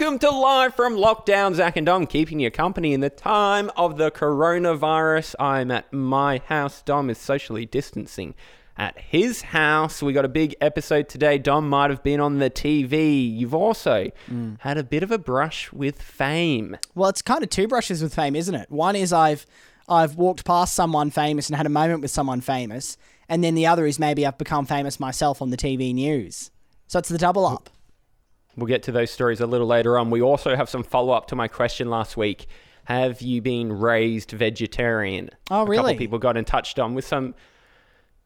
Welcome to Live from Lockdown. Zach and Dom keeping you company in the time of the coronavirus. I'm at my house. Dom is socially distancing at his house. We got a big episode today. Dom might have been on the TV. You've also mm. had a bit of a brush with fame. Well, it's kind of two brushes with fame, isn't it? One is I've I've walked past someone famous and had a moment with someone famous, and then the other is maybe I've become famous myself on the TV news. So it's the double up. We'll get to those stories a little later on. We also have some follow up to my question last week. Have you been raised vegetarian? Oh, A really? couple people got in touch, on with some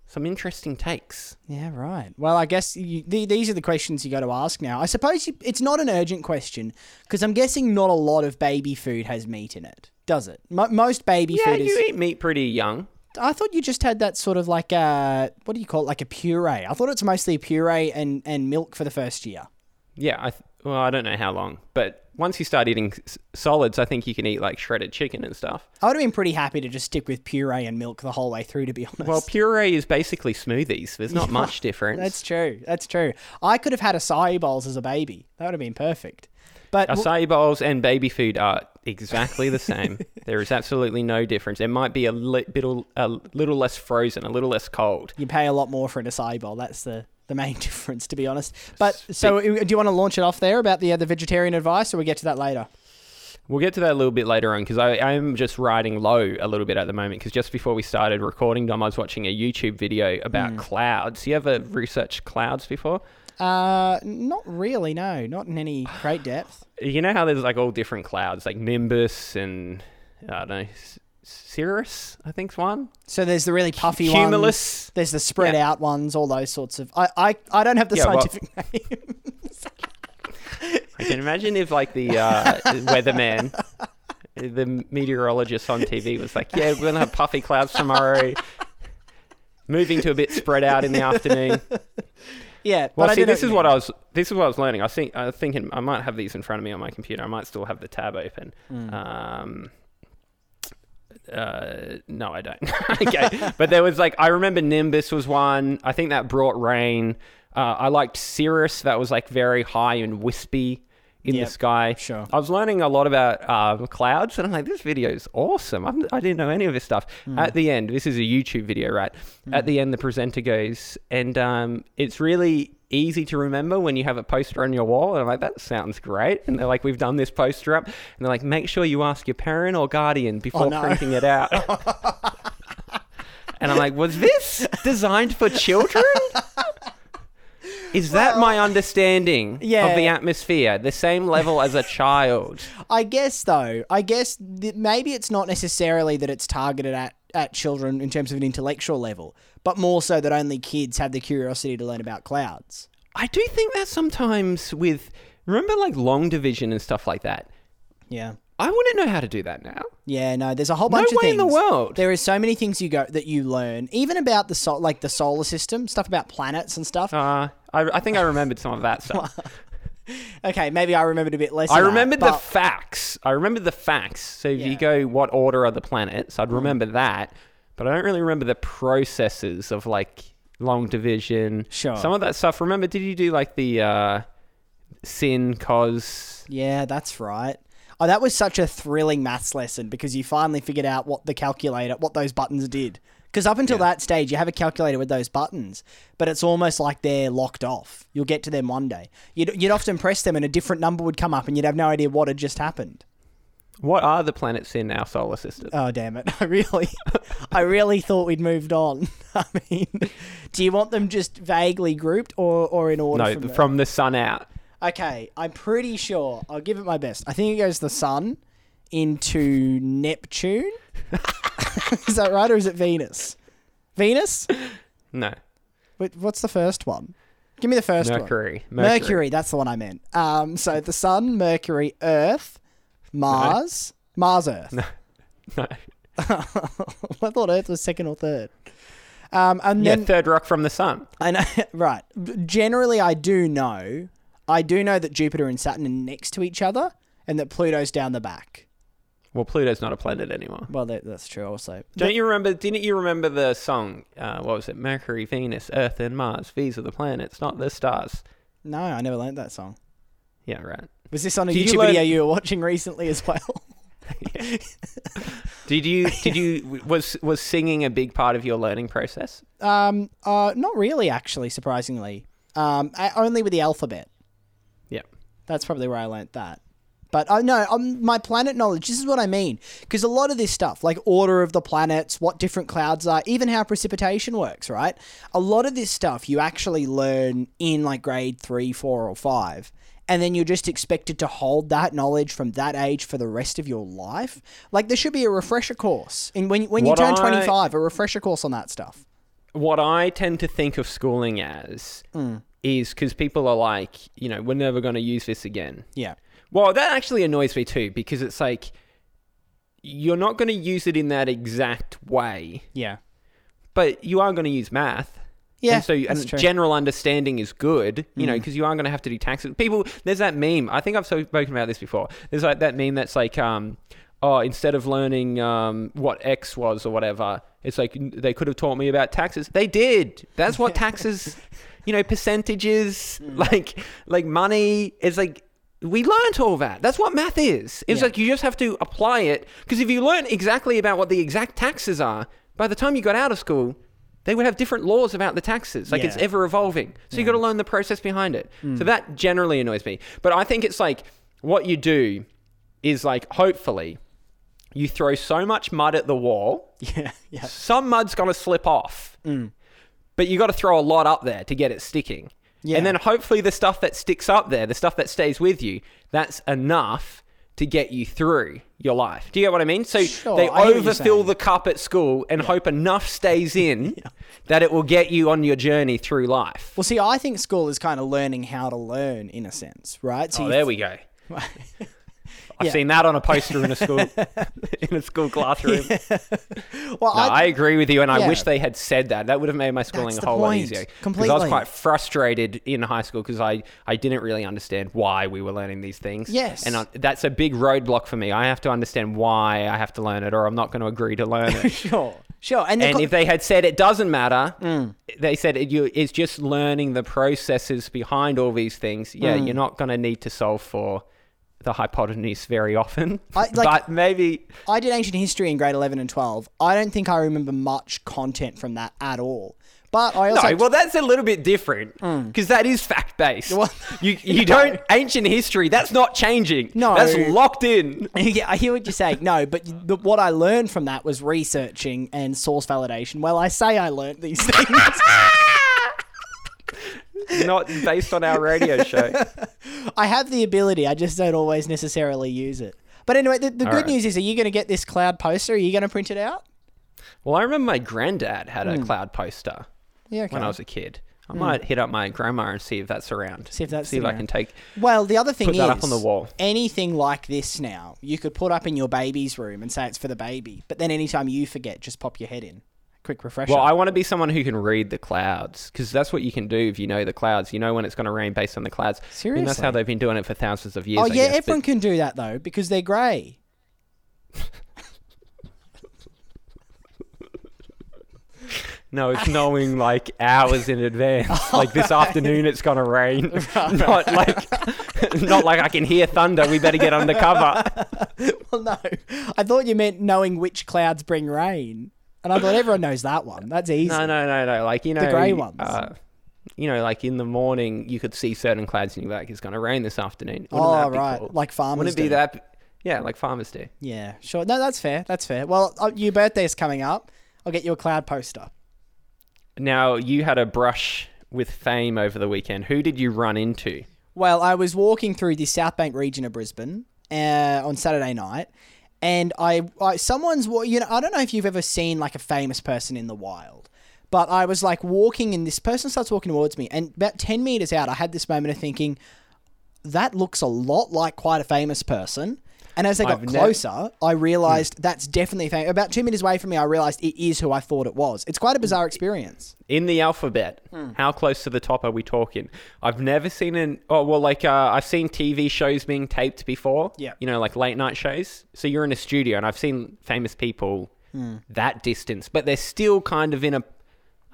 some interesting takes. Yeah, right. Well, I guess you, the, these are the questions you got to ask now. I suppose you, it's not an urgent question because I'm guessing not a lot of baby food has meat in it, does it? Mo- most baby Yeah, food is. you eat meat pretty young. I thought you just had that sort of like a what do you call it? Like a puree. I thought it's mostly puree and and milk for the first year. Yeah, I th- well, I don't know how long, but once you start eating s- solids, I think you can eat like shredded chicken and stuff. I would have been pretty happy to just stick with puree and milk the whole way through, to be honest. Well, puree is basically smoothies. There's not much difference. that's true. That's true. I could have had acai bowls as a baby. That would have been perfect. But Acai bowls and baby food are exactly the same. there is absolutely no difference. It might be a, li- bit, a little less frozen, a little less cold. you pay a lot more for an acai bowl. That's the, the main difference, to be honest. But so, do you want to launch it off there about the uh, the vegetarian advice, or we get to that later? We'll get to that a little bit later on because I'm just riding low a little bit at the moment because just before we started recording, Dom, I was watching a YouTube video about Hmm. clouds. You ever researched clouds before? Uh, not really. No, not in any great depth. You know how there's like all different clouds, like Nimbus and I don't know, Cirrus, I think's one. So there's the really puffy ones. Cumulus. There's the spread out ones. All those sorts of. I I, I don't have the Yeah, well- scientific name. I can imagine if like the uh, weatherman, the meteorologist on TV was like, "Yeah, we're gonna have puffy clouds tomorrow." Moving to a bit spread out in the afternoon. yeah. Well, see, this is what. I was. This is what I was learning. I think. I was thinking I might have these in front of me on my computer. I might still have the tab open. Hmm. Um, uh, no, I don't. okay, but there was like I remember Nimbus was one. I think that brought rain. Uh, I liked Cirrus. That was like very high and wispy in Yep, the sky. sure. I was learning a lot about uh, clouds, and I'm like, this video is awesome. I'm, I didn't know any of this stuff. Hmm. At the end, this is a YouTube video, right? At the end, the presenter goes, and um, it's really easy to remember when you have a poster on your wall. And I'm like, that sounds great. And they're like, we've done this poster up, and they're like, make sure you ask your parent or guardian before Oh, no. printing it out. and I'm like, was this designed for children? Is that my understanding of the atmosphere? The same level as a child? I guess though, I guess th- maybe it's not necessarily that it's targeted at at children in terms of an intellectual level, but more so that only kids have the curiosity to learn about clouds. I do think that sometimes with remember like long division and stuff like that. Yeah. I wouldn't know how to do that now. Yeah, no, there's a whole bunch of way in the world. There is so many things you go that you learn, even about the sol- like the solar system, stuff about planets and stuff. Uh, I, I think I remembered some of that stuff. okay, maybe I remembered a bit less. I of that, remembered the but- facts. I remembered the facts. So if Yeah. Mm. you go, what order are the planets? I'd remember that, but I don't really remember the processes of like long division. Sure. Some of that stuff. Remember? Did you do like the uh, sin cos? Yeah, that's right. Oh, that was such a thrilling maths lesson because you finally figured out what the calculator, what those buttons did. Because up until that stage, you have a calculator with those buttons, but it's almost like they're locked off. You'll get to them one day. You'd, you'd often press them and a different number would come up and you'd have no idea what had just happened. What are the planets in our solar system? Oh, damn it. I really, I really thought we'd moved on. I mean, do you want them just vaguely grouped or, or in order? no, from, from, the sun out. Okay, I'm pretty sure. I'll give it my best. I think it goes the sun into Neptune. is that right, or is it Venus? Venus? No, Wait, what's the first one? Give me the first one. Mercury. Mercury. That's the one I meant. Um, so the sun, Mercury, Earth, Mars, Mars, Earth. No. I thought Earth was second or third. Um, and Yeah, then third rock from the sun. I know, right. Generally, I do know. I do know that Jupiter and Saturn are next to each other, and that Pluto's down the back. Well, Pluto's not a planet anymore. Well, that, that's true. Also, Don't you remember? Didn't you remember the song? Uh, what was it? Mercury, Venus, Earth, and Mars. These are the planets, not the stars. no, I never learned that song. Yeah, right. Was this on a Did you YouTube learn- video you were watching recently as well? Did you did you was was singing a big part of your learning process? um, uh, not really, actually. Surprisingly, um, I, only with the alphabet. Yeah. That's probably where I learnt that. But I know um, my planet knowledge. This is what I mean because a lot of this stuff, like order of the planets, what different clouds are, even how precipitation works, right? A lot of this stuff you actually learn in like grade three, four, or five, and then you're just expected to hold that knowledge from that age for the rest of your life. Like there should be a refresher course, and when when you turn I- twenty five, a refresher course on that stuff. What I tend to think of schooling as is because people are like, you know, we're never going to use this again. Yeah, Well, that actually annoys me too because it's like you're not going to use it in that exact way, yeah, but you are going to use math. yeah. and so that's and true. Mm. general understanding is good, you know, because you are going to have to do taxes. People, there's that meme. I think I've so- spoken about this before. There's like that meme that's like, um, oh, instead of learning um, what X was or whatever, it's like they could have taught me about taxes. They did. That's what taxes, you know, percentages, Mm. like like money. It's like we learnt all that. That's what math is. It's Yeah. like you just have to apply it. Because if you learn exactly about what the exact taxes are, by the time you got out of school, they would have different laws about the taxes. Like it's ever evolving. So you got to learn the process behind it. So mm. that generally annoys me. But I think it's like what you do is like hopefully you throw so much mud at the wall, yeah, yeah, some mud's going to slip off. Mm. But you got to throw a lot up there to get it sticking. Yeah. And then hopefully the stuff that sticks up there, the stuff that stays with you, that's enough to get you through your life. Do you get what I mean? So Sure, they I hear what you're overfill the cup at school and hope enough stays in that it will get you on your journey through life. Well, see, I think school is kind of learning how to learn in a sense, right? So Oh, there we go. I've Yeah. seen that on a poster in a school in a school classroom. well, No, I, I, agree with you, and I wish they had said that. That would have made my schooling That's a whole lot point. easier. Because I was quite frustrated in high school because I, I didn't really understand why we were learning these things. Yes. And I, that's a big roadblock for me. I have to understand why I have to learn it, or I'm not going to agree to learn it. sure, sure, and, and co- if they had said it doesn't matter, Mm. they said it, you, it's just learning the processes behind all these things. Yeah, Mm. you're not going to need to solve for the hypotenuse very often. I- like- but maybe I did ancient history in grade eleven and twelve. I don't think I remember much content from that at all. But I also No, well, that's a little bit different hmm. because that is fact based. Well, you you don't ancient history. That's not changing. No. that's locked in. yeah, I hear what you're saying. No, but the, what I learned from that was researching and source validation. Well, I say I learned these things. Not based on our radio show. I have the ability. I just don't always necessarily use it. But anyway, the, the good right. news is, are you going to get this cloud poster? Are you going to print it out? Well, I remember my granddad had a hmm. cloud poster Yeah, okay. when I was a kid. I hmm. might hit up my grandma and see if that's around. See if that's see if I can take. Well, the other thing Put is that up on the wall. anything like this now, you could put up in your baby's room and say it's for the baby. But then anytime you forget, just pop your head in. Quick refresher. Well, I want to be someone who can read the clouds because that's what you can do if you know the clouds. You know when it's going to rain based on the clouds. I mean, that's how they've been doing it for thousands of years. oh I yeah, guess, but- everyone can do that though because they're grey. No, it's knowing like hours in advance. like this afternoon, it's gonna rain. not like, not like I can hear thunder. We better get undercover. well, no, I thought you meant knowing which clouds bring rain, and I thought everyone knows that one. That's easy. No, no, no, no. Like you know, the grey ones. Uh, you know, like in the morning, you could see certain clouds, and you're like, "It's gonna rain this afternoon." Wouldn't oh right, cool? like farmers. Day. Wouldn't it be do. that? Yeah, like farmers do. Yeah, sure. No, that's fair. That's fair. Well, uh, your birthday's coming up. I'll get you a cloud poster. Now you had a brush with fame over the weekend. Who did you run into? Well, I was walking through the South Bank region of Brisbane uh, on Saturday night, and I, I someone's you know I don't know if you've ever seen like a famous person in the wild, but I was like walking, and this person starts walking towards me, and about ten meters out, I had this moment of thinking, that looks a lot like quite a famous person. And as I got I've closer, I realized that's definitely famous. About two meters away from me, I realized it is who I thought it was. It's quite a bizarre experience. in the alphabet Hmm. how close to the top are we talking i've never seen an oh well like uh, i've seen tv shows being taped before Yeah. you know like late night shows so you're in a studio and i've seen famous people Hmm. that distance but they're still kind of in a,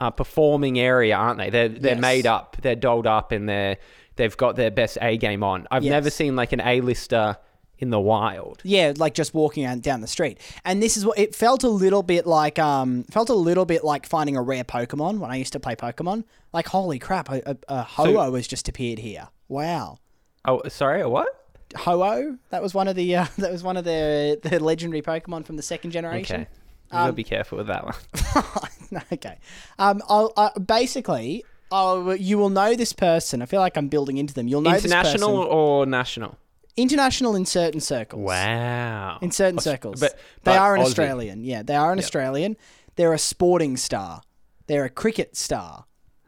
a performing area aren't they they're they're Yes. made up they're dolled up and they're they've got their best A game on. I've Yes. never seen like an A-lister in the wild. Yeah, like just walking out down the street. And this is what it felt a little bit like. Um, felt a little bit like finding a rare Pokemon when I used to play Pokemon. Like, holy crap, a, a, a Ho-Oh has just appeared here. Wow, Oh, sorry, a what? Ho-Oh. That was one of the uh, that was one of the the legendary Pokemon from the second generation. Okay. You gotta be careful with that one. Okay. Um, I'll, uh, basically, I'll, you will know this person. I feel like I'm building into them. You'll know International this person. International or national? International in certain circles. Wow. In certain Aus- circles. but- they are an Aussie. Australian. Yeah, they are an Australian. They're a sporting star. They're a cricket star.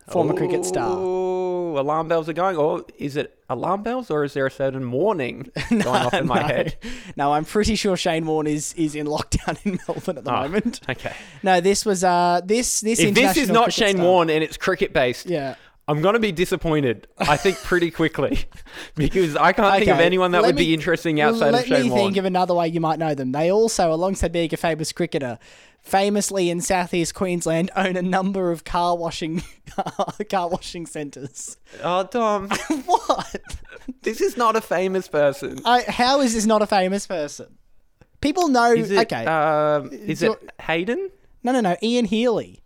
Former cricket star. Ooh, alarm bells are going. Or is it alarm bells, or is there a certain warning going off in my no. head? No, I'm pretty sure Shane Warne is, is in lockdown in Melbourne at the Oh, moment. Okay. No, this was uh this this If this is international not cricket Shane star- Warne and it's cricket based, Yeah. I'm going to be disappointed. I think pretty quickly because I can't think of anyone that would me- be interesting outside of Shane Let me Warne. think of another way you might know them. They also, alongside being a famous cricketer, famously in southeast Queensland, own a number of car washing car washing centres. oh, Dom, What? this is not a famous person. I, how is this not a famous person? People know. Is it? okay. Um, is it Hayden? no, no, no. Ian Healy.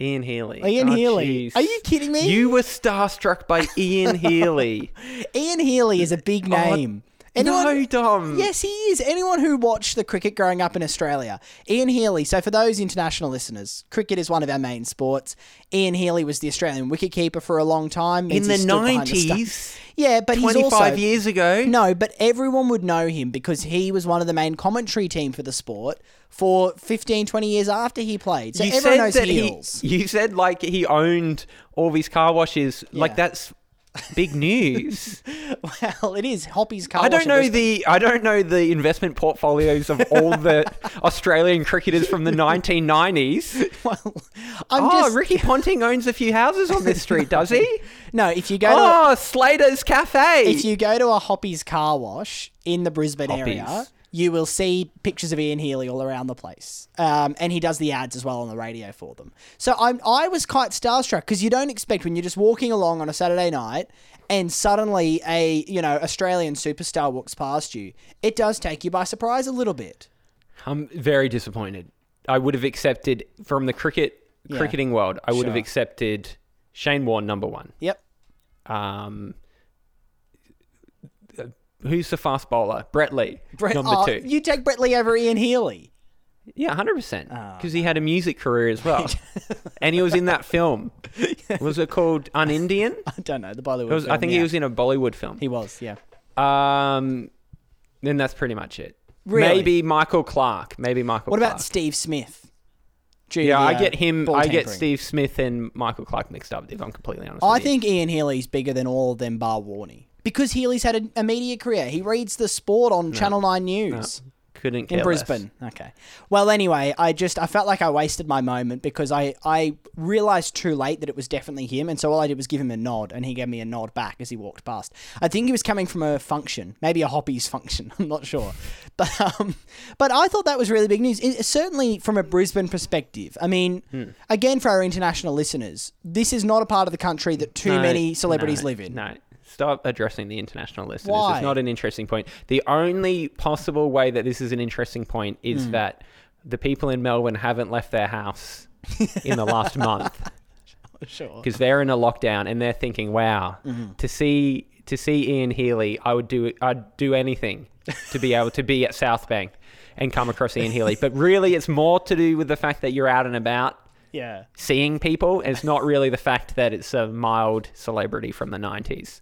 Ian Healy. Ian Oh, Healy. jeez. Are you kidding me? You were starstruck by Ian Healy. Ian Healy is a big oh, name. Anyone, no, Dom. Yes, he is. Anyone who watched the cricket growing up in Australia, Ian Healy. So, for those international listeners, cricket is one of our main sports. Ian Healy was the Australian wicketkeeper for a long time. In the he stood behind the stump. 90s, Yeah, but he's 25 also years ago. no, but everyone would know him because he was one of the main commentary team for the sport for 15, 20 years after he played. So you everyone said knows that heels. he. You said like he owned all these car washes. Yeah. Like that's big news. well, it is Hoppy's car. I don't wash know the I don't know the investment portfolios of all the Australian cricketers from the 1990s. Well, I'm oh, just Ricky Ponting owns a few houses on this street, does he? no. If you go to oh, Slater's Cafe. if you go to a Hoppy's car wash in the Brisbane area, Hoppy's. You will see pictures of Ian Healy all around the place. Um, and he does the ads as well on the radio for them. So I'm I was quite starstruck because you don't expect when you're just walking along on a Saturday night and suddenly a you know Australian superstar walks past you. It does take you by surprise a little bit. I'm very disappointed. I would have accepted from the cricket Yeah. cricketing world. I would have accepted Shane Warne number one. Yep. Um, who's the fast bowler? Brett Lee, Brett, number oh, two. You take Brett Lee over Ian Healy. Yeah, hundred percent. Because he had a music career as well, and he was in that film. Was it called UnIndian? I don't know the Bollywood. Was, I think yeah. he was in a Bollywood film. He was. Yeah. Um, then that's pretty much it. Really? Maybe Michael Clarke. Maybe Michael. What Clarke. about Steve Smith? Due Yeah, I get him. I get. Steve Smith and Michael Clarke mixed up. If I'm completely honest. I with you. think Ian Healy's bigger than all of them, bar Warney. Because Healy's had a, a media career. He reads the sport on Channel 9 News couldn't in care less. Brisbane. Okay. Well, anyway, I just, I felt like I wasted my moment because I, I realised too late that it was definitely him. And so all I did was give him a nod and he gave me a nod back as he walked past. I think he was coming from a function, maybe a Hoppies function. I'm not sure. But, um, but I thought that was really big news. It, certainly from a Brisbane perspective. I mean, Hmm. again, for our international listeners, this is not a part of the country that too No, many celebrities no, live in. No. Stop addressing the international listeners. Why? It's not an interesting point. The only possible way that this is an interesting point is Hmm. that the people in Melbourne haven't left their house in the last month Sure. because they're in a lockdown and they're thinking, "Wow, Mm-hmm. to see to see Ian Healy, I would do I'd do anything to be able to be at South Bank and come across Ian Healy." But really, it's more to do with the fact that you're out and about Yeah. seeing people. It's not really the fact that it's a mild celebrity from the 90s.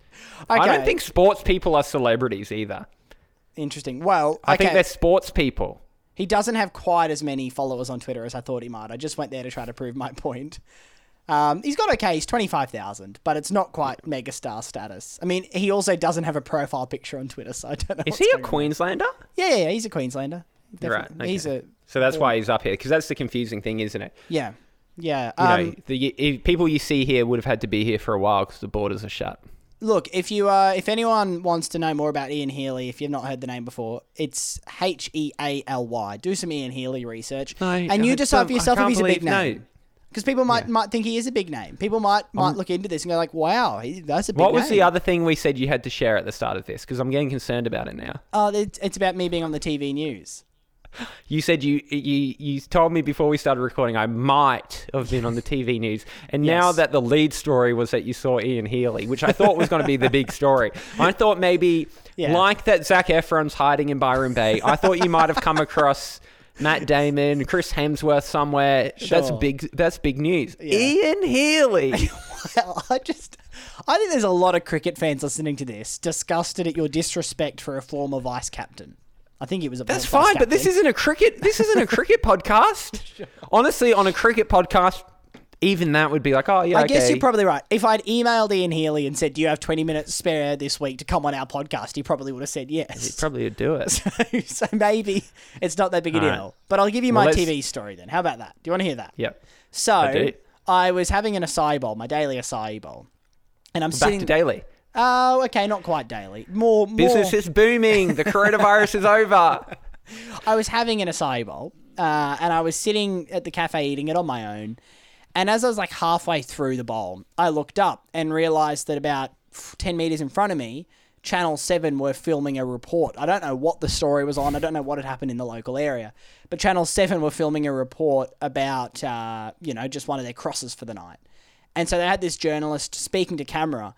I don't think sports people are celebrities either. Interesting. Well, I think okay. they're sports people. He doesn't have quite as many followers on Twitter as I thought he might. I just went there to try to prove my point. Um, he's got okay, he's 25,000, but it's not quite megastar status. I mean, he also doesn't have a profile picture on Twitter, so I don't know. Is he a. Queenslander? Yeah, yeah, yeah, he's a Queenslander. Right. Okay. He's a so that's why he's up here because that's the confusing thing, isn't it? yeah, yeah. You Um, know, the people you see here would have had to be here for a while because the borders are shut. Look, if you uh, if anyone wants to know more about Ian Healy, if you've not heard the name before, it's H E A L Y. Do some Ian Healy research, No, and you I decide for yourself if he's a big believe- no. name. Because people might Yeah. might think he is a big name. People might might look into this and go like, "Wow, he, that's a big name. What was name." the other thing we said you had to share at the start of this? Because I'm getting concerned about it now. Oh, it's, it's about me being on the TV news. You said you you you told me before we started recording I might have been on the TV news, and now that the lead story was that you saw Ian Healy, which I thought was going to be the big story. I thought maybe Yeah. like that Zac Efron's hiding in Byron Bay. I thought you might have come across. Matt Damon, Chris Hemsworth somewhere. That's big. That's big news. Yeah. Ian Healy. Well, I just, I think there's a lot of cricket fans listening to this disgusted at your disrespect for a former vice captain. I think it was a That's fine, but this isn't a cricket. This isn't a cricket podcast. Honestly, on a cricket podcast, even that would be like, oh yeah, I guess okay. you're probably right. If I'd emailed Ian Healy and said, "Do you have 20 minutes spare this week to come on our podcast?" He probably would have said yes. He probably would do it. so maybe it's not that big a All right. deal. But I'll give you Well, my let's- TV story then. How about that? Do you want to hear that? yep. So do. I was having an acai bowl, my daily acai bowl, and I'm Back sitting. to daily. Oh, okay, not quite daily. More, more. Business is booming. The coronavirus is over. I was having an acai bowl, uh, and I was sitting at the cafe eating it on my own. And as I was like halfway through the bowl, I looked up and realized that about 10 meters in front of me, Channel 7 were filming a report. I don't know what the story was on. I don't know what had happened in the local area. But Channel 7 were filming a report about, uh, you know, just one of their crosses for the night. And so they had this journalist speaking to camera.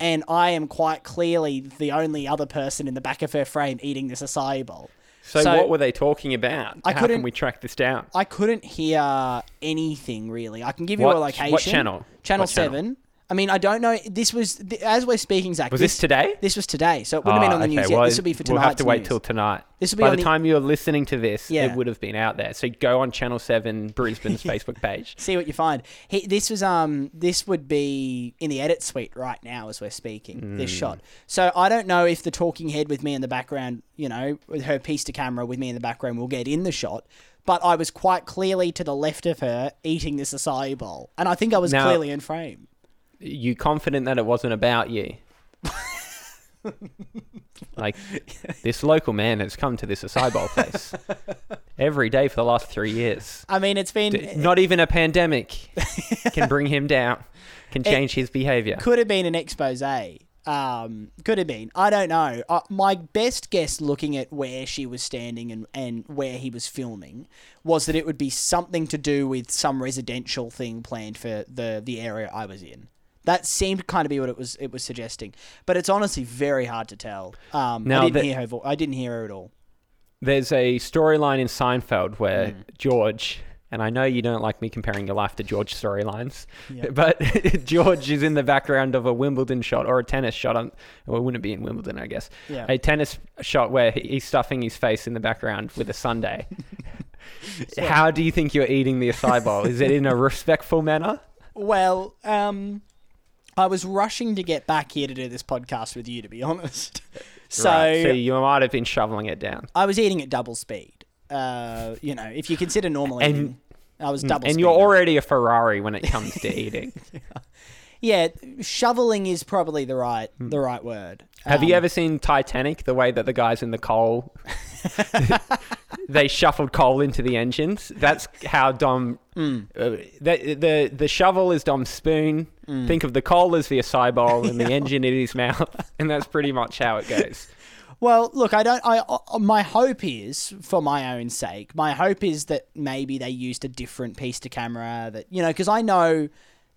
And I am quite clearly the only other person in the back of her frame eating this acai bowl. So, So- what were they talking about? I How can we track this down? I couldn't hear anything really. I can give you What- a what channel? Channel What channel? I mean, I don't know. This was th- as we're speaking, Zach. Was this today? This was today, so it wouldn't have been on the news okay, yet. well, this will be for tomorrow. We'll have to wait news. till tonight. This will be By on the the- time you're listening to this, Yeah. it would have been out there. So go on Channel Seven Brisbane's Facebook page. See what you find. He, this was um this would be in the edit suite right now as we're speaking. This Hmm. shot. So I don't know if the talking head with me in the background, you know, with her piece to camera with me in the background will get in the shot. But I was quite clearly to the left of her eating this acai bowl, and I think I was Now- clearly in frame. You confident that it wasn't about you? like this local man has come to this acai bowl place every day for the last three years. I mean, it's been D- Not even a pandemic can bring him down, can change his behavior. could have been an expose. Um, could have been. I don't know. Uh, my best guess, looking at where she was standing and, and where he was filming, was that it would be something to do with some residential thing planned for the the area I was in. That seemed kind of be what it was it was suggesting, but it's honestly very hard to tell. Um, Now I didn't that- hear her. Vo- I didn't hear her at all. There's a storyline in Seinfeld where Hmm. George, and I know you don't like me comparing your life to George storylines, but George is in the background of a Wimbledon shot or a tennis shot. On, well, it wouldn't be in Wimbledon, I guess. Yeah. A tennis shot where he's stuffing his face in the background with a sundae. How do you think you're eating the acai bowl? Is it in a respectful manner? Well, um, I was rushing to get back here to do this podcast with you, to be honest. So, Right, so you might have been shoveling it down. I was eating at double speed. Uh, you know, if you consider normal And- eating, I was double and you're already a Ferrari when it comes to eating. yeah, shoveling is probably the right the right word. Hmm. Have you Um, ever seen Titanic? The way that the guys in the coal, they shuffled coal into the engines. That's how Dom. Hmm. Uh, the, the the shovel is Dom's spoon. Hmm. Think of the coal as the acai bowl and the engine in his mouth, and that's pretty much how it goes. Well, look, I don't. I uh, my hope is, for my own sake, my hope is that maybe they used a different piece to camera. That you know, because I know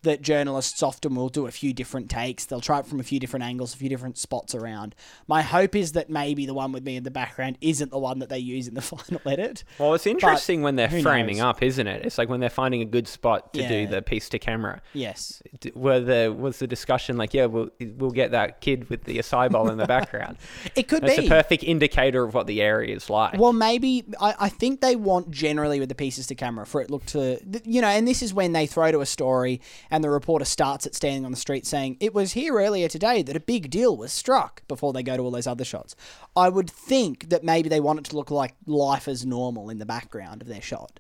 that journalists often will do a few different takes. They'll try it from a few different angles, a few different spots around. My hope is that maybe the one with me in the background isn't the one that they use in the final edit. Well, it's interesting when they're framing knows? up, isn't it? It's like when they're finding a good spot to Yeah. do the piece to camera. Yes. D- Were the was the discussion like, yeah, we'll we'll get that kid with the acai bowl in the background. It could That's be. a perfect indicator of what the area is like. Well, maybe I, I think they want generally with the pieces to camera for it look to you know, and this is when they throw to a story and the reporter starts at standing on the street saying it was here earlier today that a big deal was struck before they go to all those other shots. I would think that maybe they want it to look like life as normal in the background of their shot.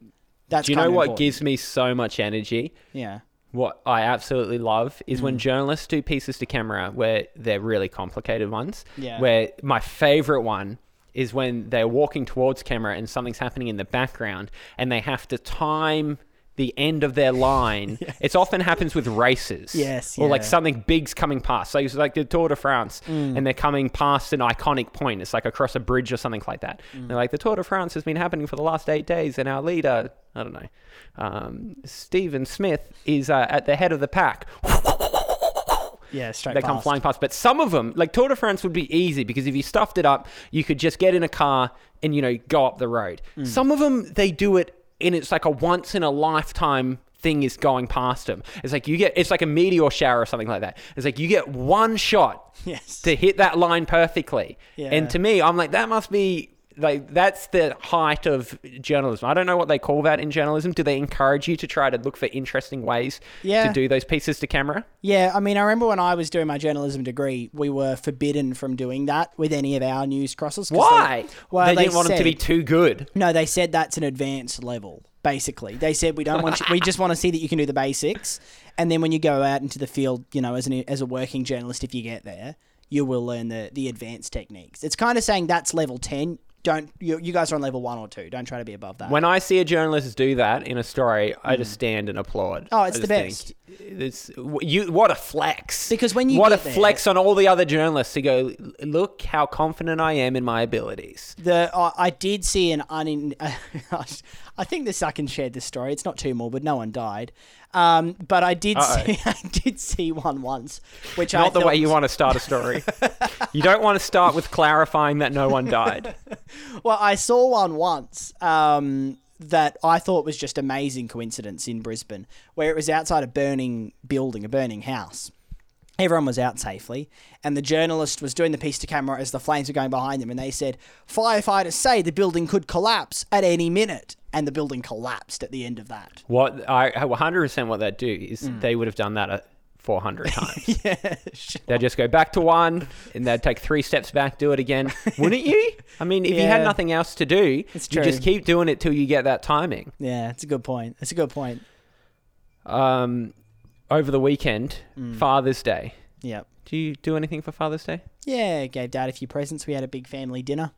That's Do you know what important. gives me so much energy? yeah. What I absolutely love is Mm. when journalists do pieces to camera where they're really complicated ones. Yeah. Where my favorite one is when they're walking towards camera and something's happening in the background and they have to time the end of their line. It often happens with races. Yes, Or like yeah. Mm. something big's coming past. So it's like the Tour de France and they're coming past an iconic point. It's like across a bridge or something like that. Mm. They're like, the Tour de France has been happening for the last eight days and our leader, I don't know, um, Stephen Smith is uh, at the head of the pack. Yeah, straight They come flying past. But some of them, like Tour de France, would be easy because if you stuffed it up, you could just get in a car and you know go up the road. Mm. Some of them, they do it, and it's like a once in a lifetime thing is going past him. It's like you get, it's like a meteor shower or something like that. It's like you get one shot Yes. to hit that line perfectly. Yeah. And to me, I'm like, that must be like that's the height of journalism. I don't know what they call that in journalism. Do they encourage you to try to look for interesting ways Yeah. to do those pieces to camera? Yeah, I mean, I remember when I was doing my journalism degree, we were forbidden from doing that with any of our news crosses. Why? They, well, they, didn't want them to be too good. No, they said that's an advanced level. Basically, they said we don't want you, we just want to see that you can do the basics, and then when you go out into the field, you know, as an as a working journalist, if you get there, you will learn the the advanced techniques. It's kind of saying that's level ten. Don't you, you guys are on level one or two? Don't try to be above that. When I see a journalist do that in a story, I just stand and applaud. Oh, it's I the best. It's you. What a flex! Because when you what a there- flex on all the other journalists to go. Look how confident I am in my abilities. The uh, I did see an un. I think this I can share this story. It's not too morbid. No one died. Um, but I did Uh-oh. see I did see one once, which I Not the thought way you want to start a story. you don't want to start with clarifying that no one died. Well, I saw one once um, that I thought was just amazing coincidence in Brisbane, where it was outside a burning building, a burning house. Everyone was out safely, and the journalist was doing the piece to camera as the flames were going behind them, and they said, "Firefighters say the building could collapse at any minute," and the building collapsed at the end of that. What I 100% what they'd do is Mm. they would have done that at 400 times. yeah, sure. They'd just go back to one and they'd take three steps back, do it again. Wouldn't you? I mean, if you had nothing else to do, It's you just keep doing it till you get that timing. yeah, it's a good point. It's a good point. Um, over the weekend, Mm. Father's Day. Yep. Do you do anything for Father's Day? Yeah, gave Dad a few presents. We had a big family dinner.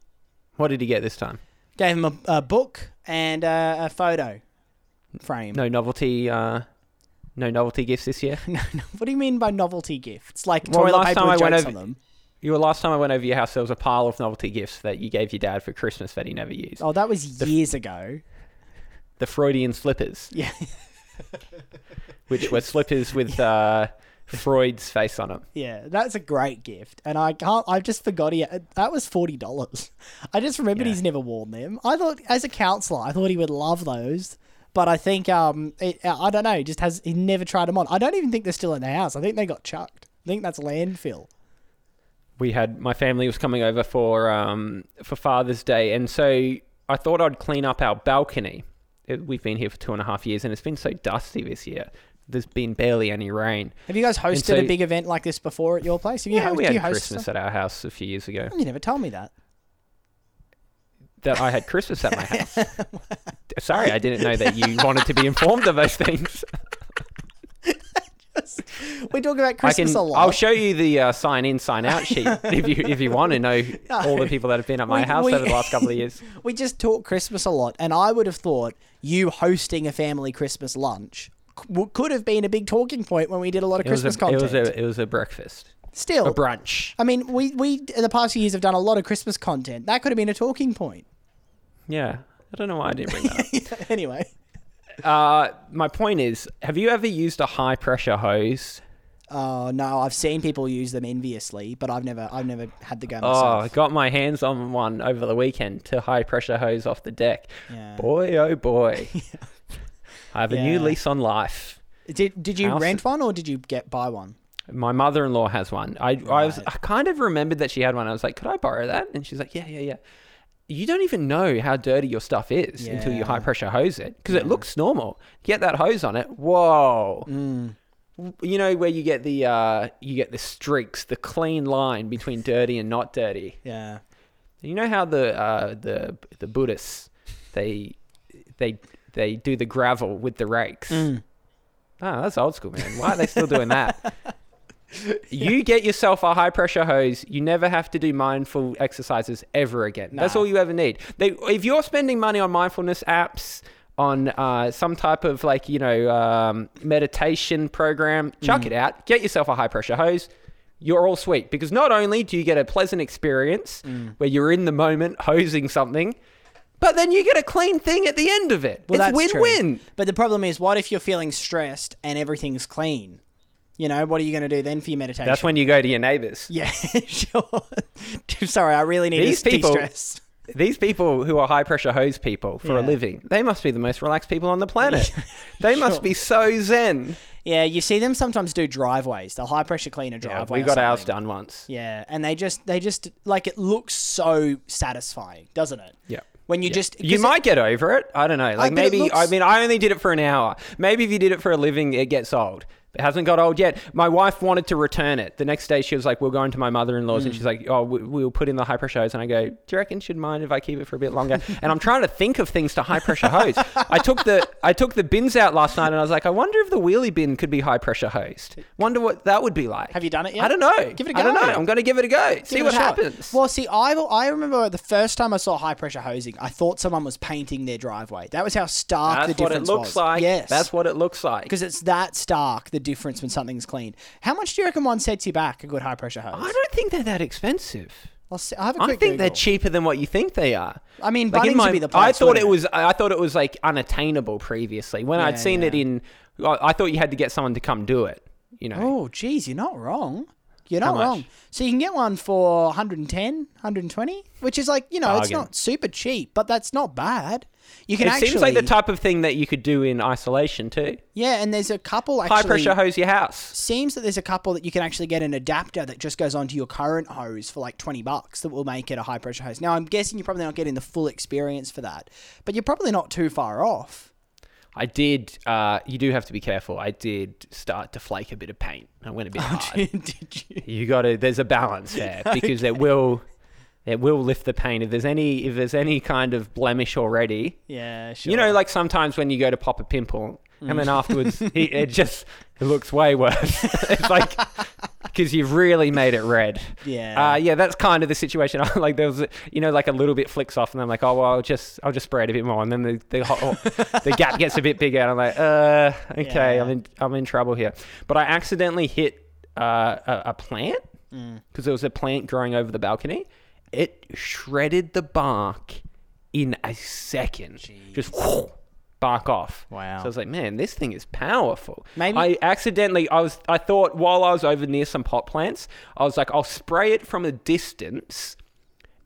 What did he get this time? Gave him a, a book and a, a photo frame. No novelty. Uh, no novelty gifts this year. No, no. What do you mean by novelty gifts? Like Well, toilet last paper time with I went jokes over- on them? You were last time I went over your house. There was a pile of novelty gifts that you gave your dad for Christmas that he never used. Oh, that was years ago. The Freudian slippers, Yeah. which were slippers with uh, Freud's face on them. Yeah, that's a great gift, and I can't. I just forgot he. That was forty dollars. I just remembered Yeah. he's never worn them. I thought, as a counselor, I thought he would love those, but I think um, it, I don't know. He just has he never tried them on. I don't even think they're still in the house. I think they got chucked. I think that's landfill. we had my family was coming over for um, for Father's Day, and so I thought I'd clean up our balcony. It, we've been here for two and a half years, and it's been so dusty this year. There's been barely any rain. Have you guys hosted so- a big event like this before at your place? Have you, Yeah, we had Christmas stuff? at our house a few years ago. You never told me that. That I had Christmas at my house. Sorry, I didn't know that you wanted to be informed of those things. We talk about Christmas can. a lot. I'll show you the uh, sign in, sign out sheet if you if you want to know all the people that have been at my We- house we- over the last couple of years. we just talk Christmas a lot, and I would have thought you hosting a family Christmas lunch c- could have been a big talking point when we did a lot of It Christmas a, it content. was a it was a breakfast, Still, a brunch. I mean, we we in the past few years have done a lot of Christmas content. That could have been a talking point. Yeah, I don't know why I didn't bring that anyway, Uh, my point is, have you ever used a high pressure hose? Oh no, I've seen people use them enviously, but I've never I've never had to go Oh, I got my hands on one over the weekend to high pressure hose off the deck. Yeah. Boy, oh boy. I have a new lease on life. Did did you House- rent one or did you get buy one? My mother-in-law has one. I, I was I kind of remembered that she had one. I was like, "Could I borrow that?" And she's like, "Yeah, yeah, yeah." You don't even know how dirty your stuff is until you high pressure hose it because it looks normal. Get that hose on it. Whoa. Mm. You know where you get the uh, you get the streaks, the clean line between dirty and not dirty. Yeah. You know how the uh, the the Buddhists they they they do the gravel with the rakes. Mm. Oh, that's old school, man. Why are they still doing that? You get yourself a high pressure hose. You never have to do mindful exercises ever again. That's all you ever need. They, if you're spending money on mindfulness apps on uh, some type of like you know um, meditation program, chuck Mm. it out. Get yourself a high pressure hose. You're all sweet because not only do you get a pleasant experience Mm. where you're in the moment hosing something, but then you get a clean thing at the end of it. Well, it's that's true. win-win. But the problem is, what if you're feeling stressed and everything's clean? You know, what are you going to do then for your meditation? That's when you go to your neighbors. Yeah, sure. Sorry, I really need These to people- de-stress. These people who are high pressure hose people for a living, they must be the most relaxed people on the planet. they must be so zen. Yeah, you see them sometimes do driveways. The high pressure cleaner Yeah, driveway. we got ours done once. Yeah, and they just they just like it looks so satisfying, doesn't it? Yeah. When you just you might get over it. I don't know. Like it maybe I mean I only did it for an hour. Maybe if you did it for a living, it gets old. It hasn't got old yet. My wife wanted to return it. The next day, she was like, "We're going to my mother-in-law's," Mm. and she's like, "Oh, we- we'll put in the high pressure hose." And I go, "Do you reckon she'd mind if I keep it for a bit longer?" and I'm trying to think of things to high pressure hose. I took the I took the bins out last night, and I was like, "I wonder if the wheelie bin could be high pressure hosed. Wonder what that would be like." Have you done it yet? I don't know. Give it a I don't know. I'm going to give it a go. See Give a what happens. Well, see, I I remember the first time I saw high pressure hosing, I thought someone was painting their driveway. That was how stark That's the difference was. That's what it looks was. like. Yes, That's what it looks like. because it's that stark the difference when something's clean. How much do you reckon one sets you back? A good high pressure hose. I don't think they're that expensive. I'll see, I have a I quick think they're Google. cheaper than what you think they are. I mean, Bunnings would be the I place. thought wouldn't it was. I thought it was like unattainable previously. When I'd Yeah, seen it in, I I thought you had to get someone to come do it. You know, Oh, geez, you're not wrong. You're not wrong. So you can get one for 110, 120, which is like, you know, it's Bargain. not super cheap, but that's not bad. You can it actually seems like the type of thing that you could do in isolation too. Yeah, and there's a couple actually High pressure hose your house. seems that there's a couple that you can actually get an adapter that just goes onto your current hose for like 20 bucks that will make it a high pressure hose. Now, I'm guessing you're probably not getting the full experience for that, but you're probably not too far off. I did. Uh, you do have to be careful. I did start to flake a bit of paint. I went a bit hard. Did you? You got to. There's a balance there because it will. It will lift the paint if there's any if there's any kind of blemish already. Yeah, sure. You know, like sometimes when you go to pop a pimple, and then afterwards it, it just it looks way worse. it's like because you've really made it red. Yeah. uh, yeah. That's kind of the situation. like there was, you know, like a little bit flicks off, and I'm like, oh well, I'll just I'll just spray it a bit more, and then the the, hot, the gap gets a bit bigger, and I'm like, uh, okay, Yeah. I'm in I'm in trouble here. But I accidentally hit uh, a, a plant Mm. because there was a plant growing over the balcony. It shredded the bark in a second. Just bark off. Wow. So I was like, man, this thing is powerful. Maybe- I accidentally, I was, I thought while I was over near some pot plants, I was like, I'll spray it from a distance,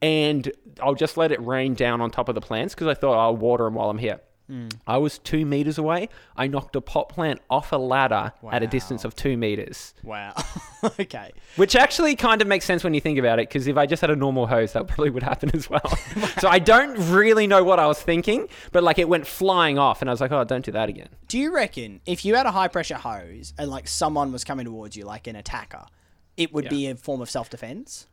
and I'll just let it rain down on top of the plants because I thought I'll water them while I'm here. Hmm. I was two meters away. I knocked a pot plant off a ladder at a distance of two meters. Wow. okay. Which actually kind of makes sense when you think about it, because if I just had a normal hose, that probably would happen as well. so I don't really know what I was thinking, but like it went flying off, and I was like, oh, don't do that again. Do you reckon if you had a high pressure hose and like someone was coming towards you, like an attacker, it would Yeah. be a form of self defense?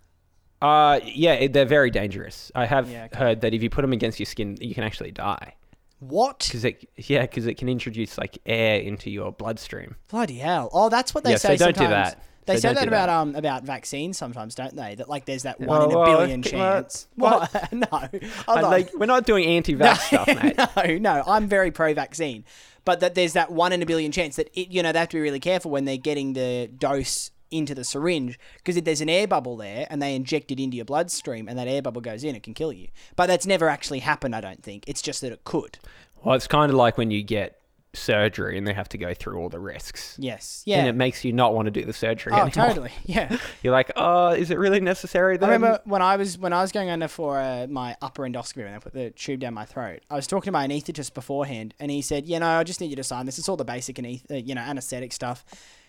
Uh, yeah, they're very dangerous. I have Yeah, okay. heard that if you put them against your skin, you can actually die. What? Because it, yeah, because it can introduce like air into your bloodstream. Bloody hell! Oh, that's what they Yeah, say. so don't do sometimes. that. They So say that do about that. um about vaccines sometimes, don't they? That like there's that one in a Oh, well, billion chance. what? What? no, I'm not- like we're not doing anti-vax stuff, mate. no, no, I'm very pro-vaccine, but that there's that one in a billion chance that it, you know they have to be really careful when they're getting the dose into the syringe because if there's an air bubble there and they inject it into your bloodstream and that air bubble goes in, it can kill you. But that's never actually happened, I don't think. It's just that it could. Well, it's kind of like when you get surgery and they have to go through all the risks. Yes, Yeah. And it makes you not want to do the surgery Oh, anymore. totally. Yeah. You're like, oh, is it really necessary? Then? I remember when I was when I was going under for uh, my upper endoscopy when they put the tube down my throat. I was talking to my anaesthetist beforehand, and he said, "You know, I just need you to sign this. It's all the basic aneth- uh, you know anesthetic stuff.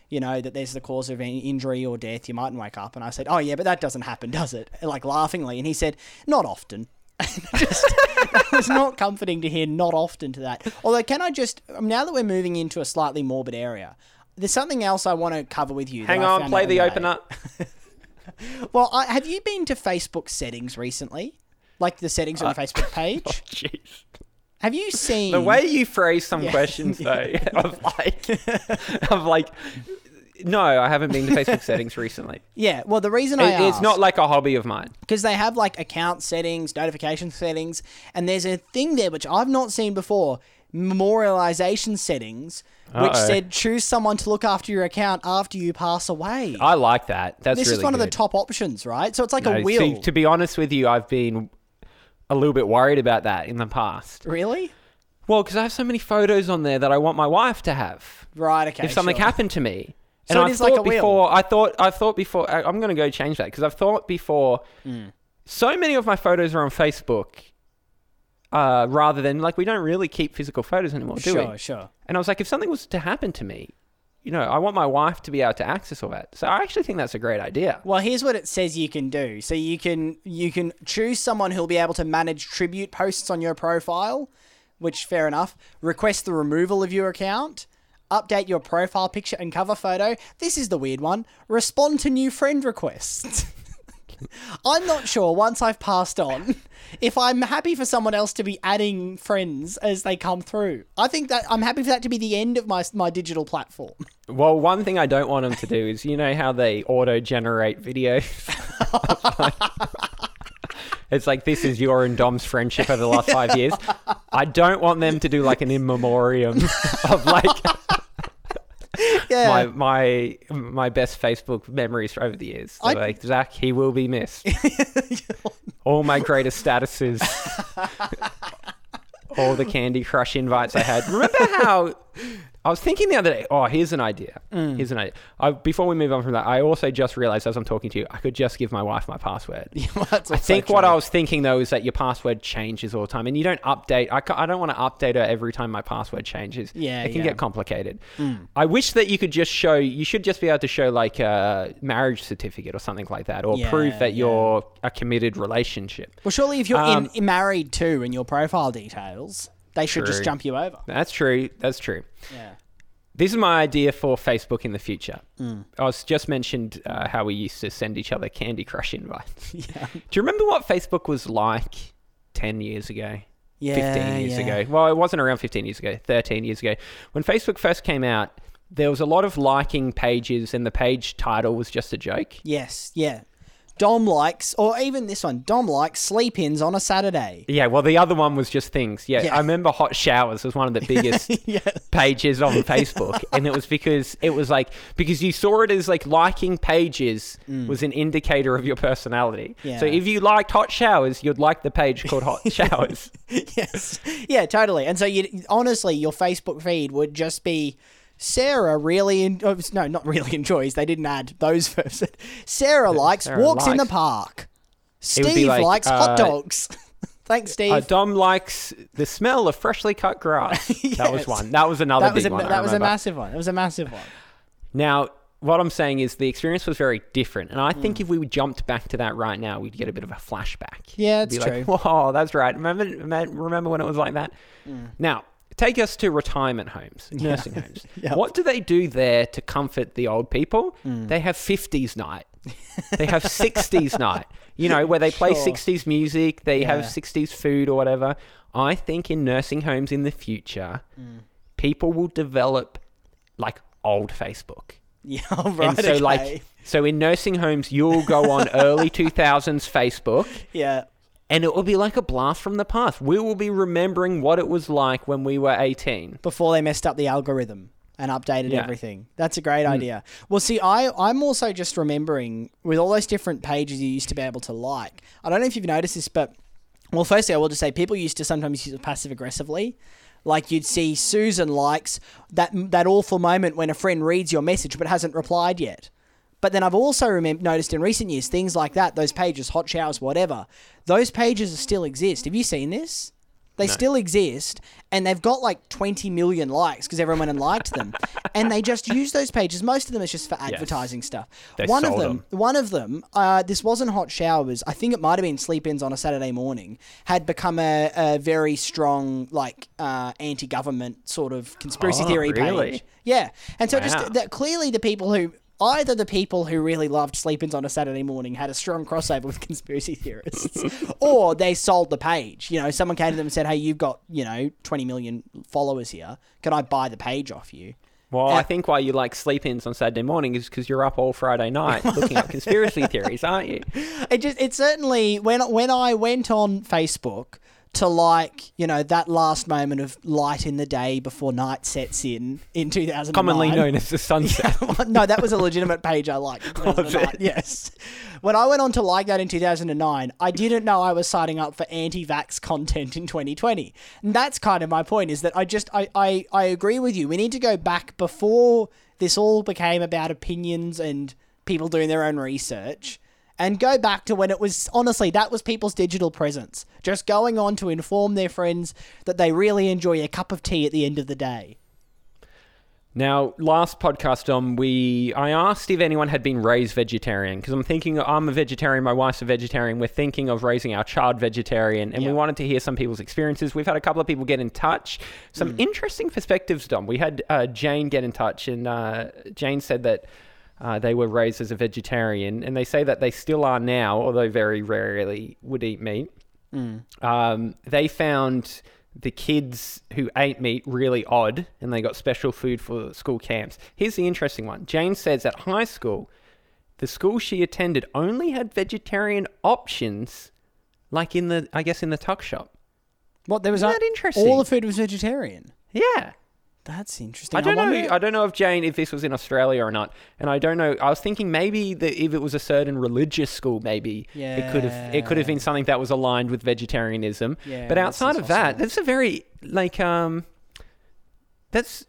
You know that there's the cause of any injury or death. You mightn't wake up." And I said, "Oh yeah, but that doesn't happen, does it?" Like laughingly, and he said, "Not often." just, it was not comforting to hear not often to that. Although, can I just um, now that we're moving into a slightly morbid area, there's something else I want to cover with you. Hang on, play the opener. Well, I, have you been to Facebook settings recently? Like the settings on the Facebook page? Jeez. Have you seen The way you phrase some Yeah. questions, though, of like, of like, no, I haven't been to Facebook settings recently. Yeah, well, the reason I It- it's asked, not like a hobby of mine. because they have like account settings, notification settings, and there's a thing there which I've not seen before. memorialization settings, which Uh-oh. said choose someone to look after your account after you pass away. I like that. That's this really is one of the top options, right? So it's like No, a see, wheel. to be honest with you, I've been a little bit worried about that in the past. really? Well, because I have so many photos on there that I want my wife to have Right. Okay. if something sure. happened to me. So and it I've is like thought a wheel. before. I thought. I thought before. I, I'm going to go change that because I've thought before. Hmm. So many of my photos are on Facebook, uh, rather than like we don't really keep physical photos anymore, do Sure. we? Sure, sure. And I was like, if something was to happen to me, you know, I want my wife to be able to access all that. So I actually think that's a great idea. Well, here's what it says you can do. So you can you can choose someone who'll be able to manage tribute posts on your profile, which fair enough. Request the removal of your account. Update your profile picture and cover photo. This is the weird one. Respond to new friend requests. I'm not sure once I've passed on if I'm happy for someone else to be adding friends as they come through. I think that I'm happy for that to be the end of my my digital platform. Well, one thing I don't want them to do is, you know, how they auto generate videos. it's like this is your and Dom's friendship over the last five years. I don't want them to do like an in memoriam of like Yeah. my my my best Facebook memories over the years. I- like Zach, he will be missed. All my greatest statuses. All the Candy Crush invites I had. Remember how I was thinking the other day? Oh, here's an idea. Mm. Here's an idea. I, before we move on from that, I also just realized as I'm talking to you, I could just give my wife my password. I think what. I was thinking though is that your password changes all the time, and you don't update. I, I don't want to update her every time my password changes. Yeah, it can yeah. get complicated. I wish that you could just show. You should just be able to show like a marriage certificate or something like that, or Yeah, prove that yeah. you're a committed relationship. Well, surely if you're Um, in, married too in your profile details, they should just jump you over. That's true. That's true. Yeah. This is my idea for Facebook in the future. Mm. I was just mentioned uh, how we used to send each other Candy Crush invites. Yeah. Do you remember what Facebook was like ten years ago? Yeah, 15 years yeah. ago. Well, it wasn't around 15 years ago, 13 years ago. When Facebook first came out, there was a lot of liking pages, and the page title was just a joke. Yes. Yeah. Dom likes, or even this one, Dom likes sleep ins on a Saturday. Yeah, well, the other one was just things. Yeah, Yeah. I remember Hot Showers was one of the biggest Yeah. pages on Facebook, and it was because it was like because you saw it as like liking pages was an indicator of your personality. Mm. Yeah. So if you liked Hot Showers, you'd like the page called Hot Showers. yes. Yeah, totally. And so you honestly, your Facebook feed would just be Sarah really en- oh, no, not really enjoys. They didn't add those first. Sarah likes Sarah walks in the park. Steve like, likes hot uh, dogs. Thanks, Steve. Uh, Dom likes the smell of freshly cut grass. That was one. That was another that was big a, one. I that was a massive one. It was a massive one. Now, what I'm saying is the experience was very different, and I think if we jumped back to that right now, we'd get a bit of a flashback. Yeah, it's true. Like, Whoa, that's right. Remember, remember when it was like that? Hmm. Now, take us to retirement homes, nursing homes. Yep. What do they do there to comfort the old people? Hmm. They have 50s night. They have 60s night. You know, where they play Sure. 60s music, they have 60s food or whatever. I think in nursing homes in the future, Hmm. people will develop like old Facebook. Yeah, right. and so okay. like so in nursing homes you'll go on early 2000s Facebook yeah, and it will be like a blast from the past. We will be remembering what it was like when we were 18. before they messed up the algorithm and updated Yeah. everything. That's a great mm. idea. Well, see, I I'm also just remembering with all those different pages you used to be able to like. I don't know if you've noticed this, but well, firstly, I will just say people used to sometimes use it passive aggressively. Like you'd see Susan likes that that awful moment when a friend reads your message but hasn't replied yet. But then I've also remem- noticed in recent years things like that, those pages, hot showers, whatever, those pages still exist. Have you seen this? They still exist, and they've got like 20 million likes because everyone went and liked them, and they just use those pages. Most of them is just for advertising stuff. They one of sold them, one of them, uh, this wasn't hot showers. I think it might have been sleep-ins on a Saturday morning. Had become a, a very strong like uh, anti-government sort of conspiracy Oh, theory really? page. Yeah, and so Wow. just that clearly the people who either the people who really loved sleep-ins on a Saturday morning had a strong crossover with conspiracy theorists, or they sold the page. You know, someone came to them and said, "Hey, you've got you know 20 million followers here. Can I buy the page off you?" Well, Uh, I think why you like sleep-ins on Saturday morning is because you're up all Friday night looking at conspiracy theories, aren't you? It just it certainly when when I went on Facebook to like you know that last moment of light in the day before night sets in in 2009. Commonly known as the sunset. no, that was a legitimate page I liked. in 2009, it? Yes. When I went on to like that in 2009, I didn't know I was signing up for anti-vax content in 2020. And that's kind of my point is that I just I, I, I agree with you. We need to go back before this all became about opinions and people doing their own research and go back to when it was honestly that was people's digital presence just going on to inform their friends that they really enjoy a cup of tea at the end of the day Now, last podcast, um, we I asked if anyone had been raised vegetarian because I'm thinking I'm a vegetarian, my wife's a vegetarian. We're thinking of raising our child vegetarian, and we wanted to hear some people's experiences. We've had a couple of people get in touch, some interesting perspectives. Dom, we had uh, Jane get in touch, and uh, Jane said that. Uh, they were raised as a vegetarian, and they say that they still are now, although very rarely would eat meat. Um, they found the kids who ate meat really odd and they got special food for school camps. Here's the interesting one Jane says at high school, the school she attended only had vegetarian options, like in the, I guess, in the tuck shop. what there was Isn't a- that interesting? all the food was vegetarian Yeah. That's interesting I don't wonder- know. I don't know if Jane, if this was in Australia or not, and I don't know. I was thinking maybe that if it was a certain religious school, maybe it could have it could have been something that was aligned with vegetarianism. Yeah, but outside of that, that's a very like um, that's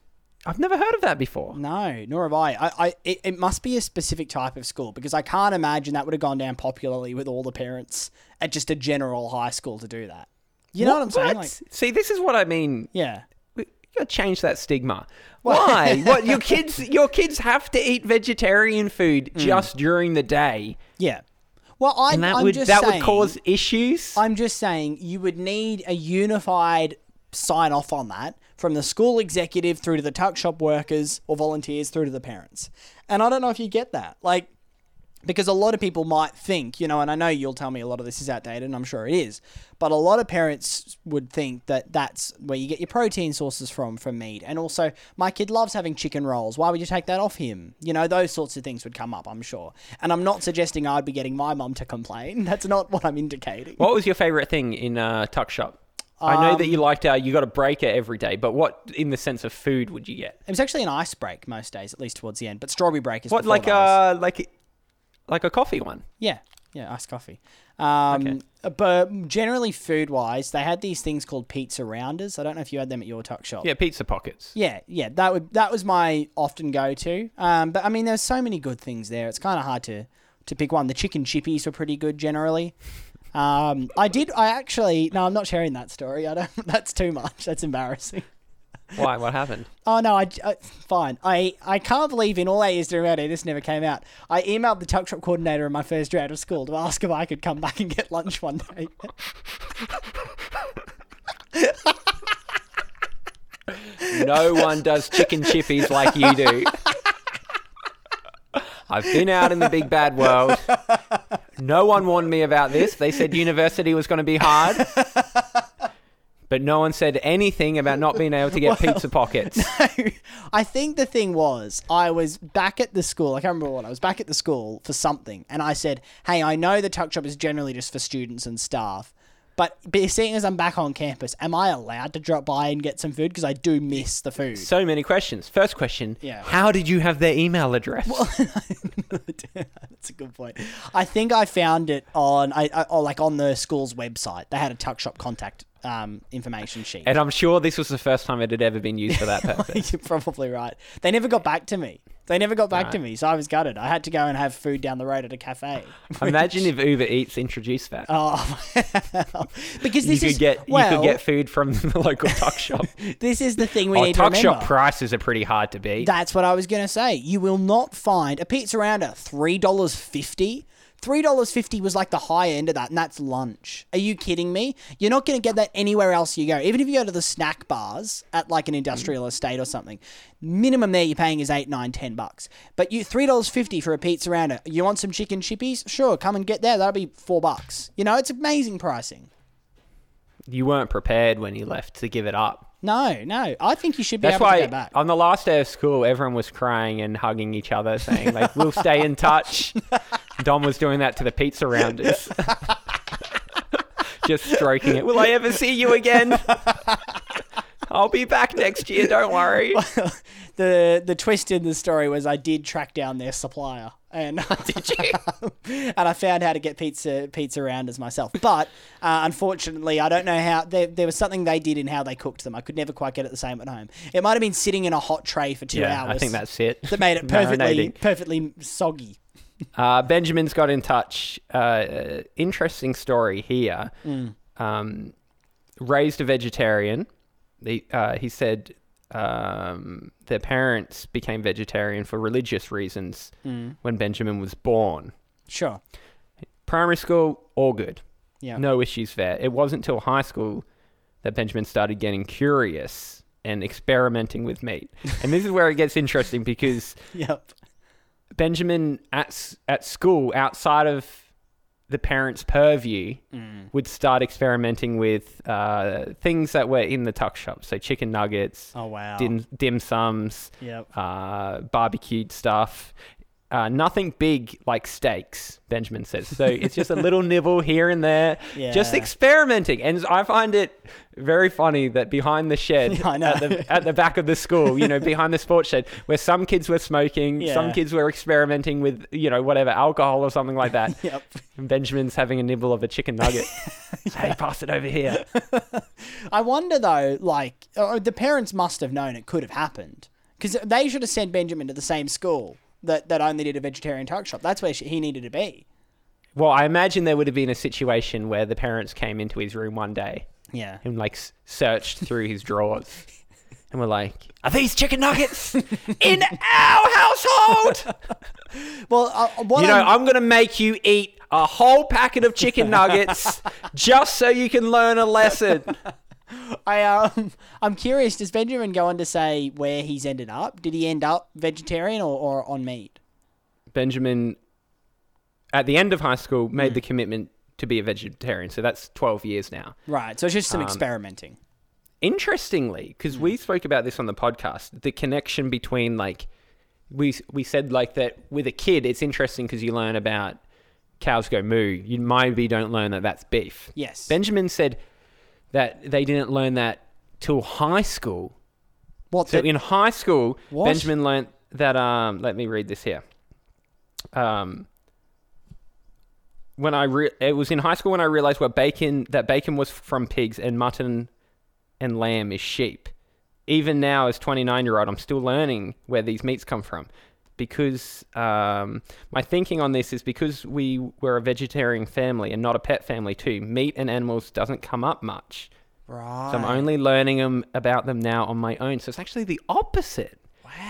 I've never heard of that before. No, nor have I. I, I it, it must be a specific type of school because I can't imagine that would have gone down popularly with all the parents at just a general high school to do that. You know what, I'm saying? Like, See, this is what I mean. yeah. We gotta change that stigma. Why? what your kids? Your kids have to eat vegetarian food Mm. just during the day, Yeah. Well, I, and that I'm would just that saying, would cause issues. I'm just saying you would need a unified sign off on that from the school executive through to the tuck shop workers or volunteers through to the parents. And I don't know if you get that. Like, because a lot of people might think, you know, and I know you'll tell me a lot of this is outdated, and I'm sure it is, but a lot of parents would think that that's where you get your protein sources from, from meat. And also, my kid loves having chicken rolls. Why would you take that off him? You know, those sorts of things would come up, I'm sure. And I'm not suggesting I'd be getting my mum to complain. That's not what I'm indicating. What was your favorite thing in uh, Tuck Shop? I know that you liked uh, you got a breaker every day, but what in the sense of food would you get? It was actually an ice break most days, at least towards the end. But strawberry break is What like uh like like a coffee one? yeah, yeah, iced coffee. Um, Okay. But generally, food wise, they had these things called pizza rounders. I don't know if you had them at your tuck shop. Yeah, pizza pockets. Yeah, yeah, that would that was my often go to. Um, but I mean, there's so many good things there. It's kind of hard to to pick one. The chicken chippies were pretty good generally. Um, I did. I actually no, I'm not sharing that story. I don't. That's too much. That's embarrassing. Why? What happened? Oh no, I, I fine. I I can't believe in all eight years doing radio this never came out. I emailed the tuck shop coordinator in my first day out of school to ask if I could come back and get lunch one day. No one does chicken chippies like you do. I've been out in the big bad world. No one warned me about this. They said university was going to be hard. But no one said anything about not being able to get pizza pockets. No, I think the thing was, I was back at the school. I can't remember what. I was back at the school for something, and I said, "Hey, I know the tuck shop is generally just for students and staff, but be- seeing as I'm back on campus, am I allowed to drop by and get some food? Because I do miss the food." So many questions. First question Yeah. How did you have their email address? Well, that's a good point. I think I found it on, I, I or like on the school's website. They had a tuck shop contact um, information sheet. and I'm sure this was the first time it had ever been used for that purpose. You're probably right. They never got back to me. They never got back to me, so I was gutted. I had to go and have food down the road at a cafe. Imagine if Uber Eats introduced that. Oh, because this you could is get well, you could get food from the local tuck shop. this is the thing we oh, need to tuck remember. shop prices are pretty hard to beat. That's what I was going to say. You will not find a pizza rounder three dollars fifty. Three dollars fifty was like the high end of that, and that's lunch. Are you kidding me? You're not going to get that anywhere else you go. Even if you go to the snack bars at like an industrial estate or something, minimum there you're paying is eight, nine, ten bucks. But you three dollars fifty for a pizza rounder. You want some chicken chippies? Sure, come and get there. That'll be four bucks. You know, it's amazing pricing. you weren't prepared when you left to give it up. No, no, I think you should be That's able to why go back. on the last day of school, everyone was crying and hugging each other, saying like, "We'll stay in touch." Dom was doing that to the pizza rounders. just stroking it. Will I ever see you again? I'll be back next year. Don't worry. the the twist in the story was I did track down their supplier, and Did you? and I found how to get pizza pizza rounders myself. But uh, unfortunately, I don't know how. There, there was something they did in how they cooked them. I could never quite get it the same at home. It might have been sitting in a hot tray for two Yeah, hours. I think that's it. that made it perfectly perfectly soggy. Uh, Benjamin's got in touch. Uh, interesting story here. Mm. Um, raised a vegetarian. He, uh, he said um, their parents became vegetarian for religious reasons Mm. when Benjamin was born. Sure. Primary school, all good. Yeah. No issues there. It wasn't until high school that Benjamin started getting curious and experimenting with meat. and this is where it gets interesting because Yep. Benjamin at at school outside of the parents' purview Mm. would start experimenting with uh, things that were in the tuck shop, so chicken nuggets, Oh wow. dim dim sums, Yep. uh, barbecued stuff. Uh, nothing big like steaks, Benjamin says. So it's just a little nibble here and there, just experimenting. And I find it very funny that behind the shed know. at the at the back of the school, you know, behind the sports shed, where some kids were smoking, some kids were experimenting with, you know, whatever alcohol or something like that. Yep. And Benjamin's having a nibble of a chicken nugget. Hey, pass it over here. I wonder though, like uh, the parents must have known it could have happened because they should have sent Benjamin to the same school that, that only did a vegetarian tuck shop. That's where sh he needed to be. Well, I imagine there would have been a situation where the parents came into his room one day Yeah. and like searched through his drawers and were like, "Are these chicken nuggets in our household?" Well, uh, You know, I'm- I'm going to make you eat a whole packet of chicken nuggets just so you can learn a lesson. I um, I'm curious. Does Benjamin go on to say where he's ended up? Did he end up vegetarian or, or on meat? Benjamin, at the end of high school, Hmm. made the commitment to be a vegetarian. So that's 12 years now. Right. So it's just some Um, experimenting. Interestingly, because Hmm. we spoke about this on the podcast, the connection between like we we said like that with a kid, it's interesting because you learn about cows go moo. You maybe don't learn that that's beef. Yes. Benjamin said that they didn't learn that till high school. What's So in high school, What? Benjamin learnt that. Um, let me read this here. Um, when I re- it was in high school when I realized what bacon that bacon was from pigs and mutton and lamb is sheep. Even now, as 29 year old, I'm still learning where these meats come from. Because um, my thinking on this is because we were a vegetarian family and not a pet family too. Meat and animals doesn't come up much. right. So I'm only learning them about them now on my own. So it's actually the opposite.